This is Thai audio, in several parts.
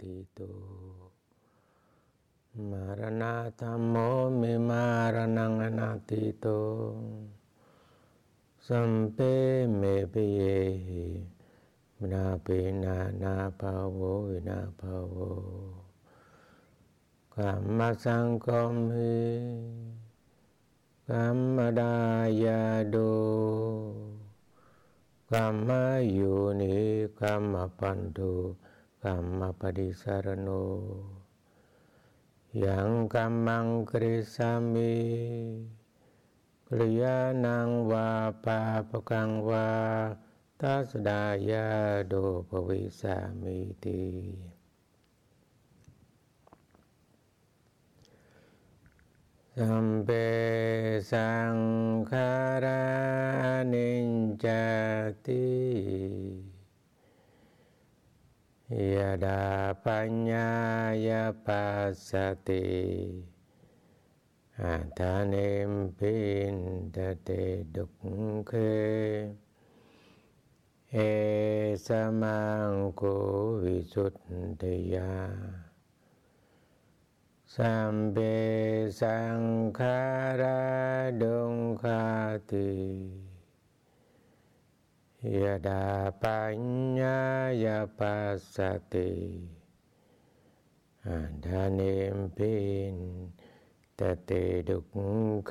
ตีโต มรณธัมโมมหิ มรณังอนตีโตสัพเพหิ เม ปิเยหิมนาเปหิ นานาภาโววินาภาโวกัมมัสสโกมหิกัมมทายาโทกรรมยุนิกรรมปันโด กรรมปฏิสารโนยังกรรมังกริสามิกริยานังวาปาปกังวาตัสดายาโดภวิสามิติสัมเปสังขารานิจจติ ยดาปัญญายปัสสติอั ตตานิมปินตเตดุกเค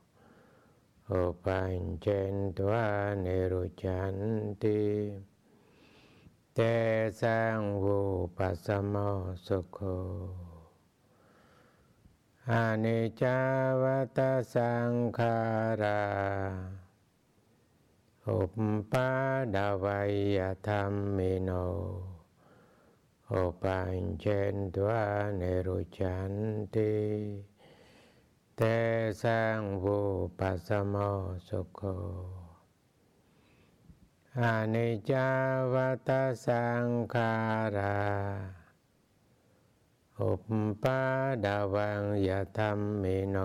อันธานิมปินตเตดุกเคเอสมังโควิสุทธิยาสัมเบปัญเนมปินตวานิจจวัตสังขาราอุปปาดาวายธรรมิโนอุปัญเจนตัวเนรุจันติเตสังวูปัสโมสุโคอานิจจวัตสังขาราอุปปาดาวายธรรมิโนอุปัญเจนตวเนรุจันติ เตสังวูปัสโมสุโคอนิจจวัตสังขาราอุปปาดาวังยธรรมิโน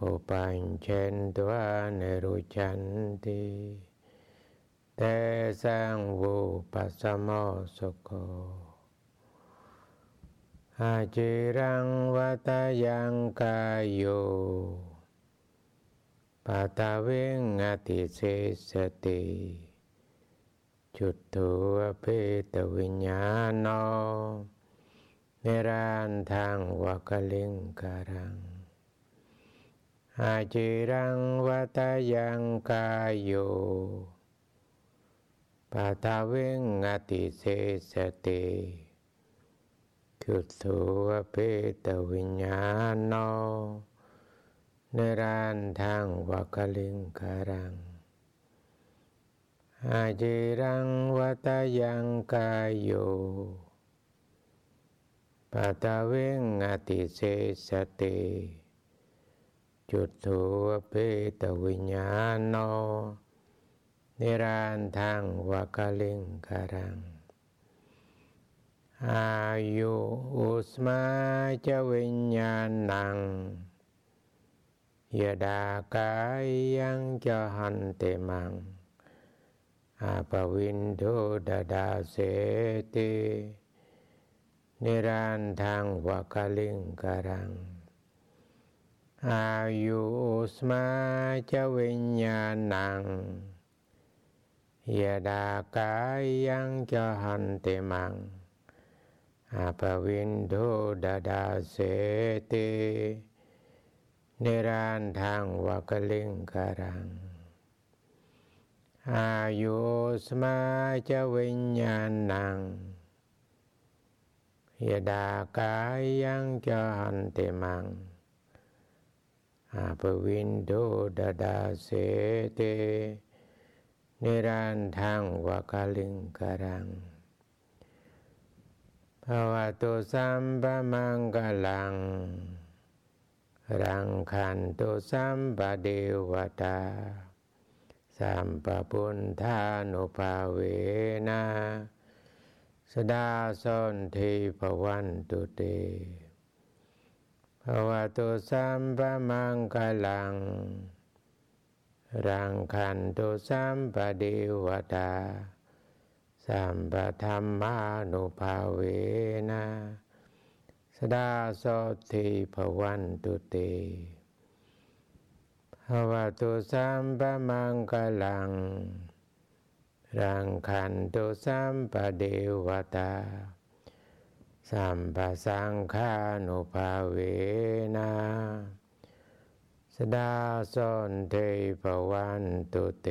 อุปัญเชนตัวเนรุจันติเตสังวูปัสสโมสุโค อาจิรังวัตยังกายโยปัตเวงอติเสสติจุดตัวเพตวิญญาณเนรันทางวักลิงการัง อาจิรังวัตยังกายโยปัตเวงอติเสสติ จุดตัวเพตวิญญาณเนรันทางวักลิงการัง อาจิรังวัตยังกายโยปัตเวงอติเสสติจุดถูเปตวิญญาณนิรันทางวากลิงการัง อายุอุสมาจวิญญาณังยดากายยัง ปวินโดดาดาเสตินิรันทางวากลิงการัง อายุสมาจวิญญาณังยดากายยังจะหันเตมังอาปวินโดดาดาเสตินิรันทางวากลิงการัง ภาวะตุสัมปะมังกลัง รังคันตุสัมปะเดวตา สัมปะปุนธานุภาเวนะสดาสนทิภวันตุเตภาวะตุสัมปะมังกลัง รังคันตุสัมปะเดวตา สัมปธรรมานุภาเวนะสดาสดทิภวันตุเตภวตุสัมปมังกลัง รังคันตุสัมปเดวตา สัมปสังฆานุภาเวนะสดาสนเทภวันตุเต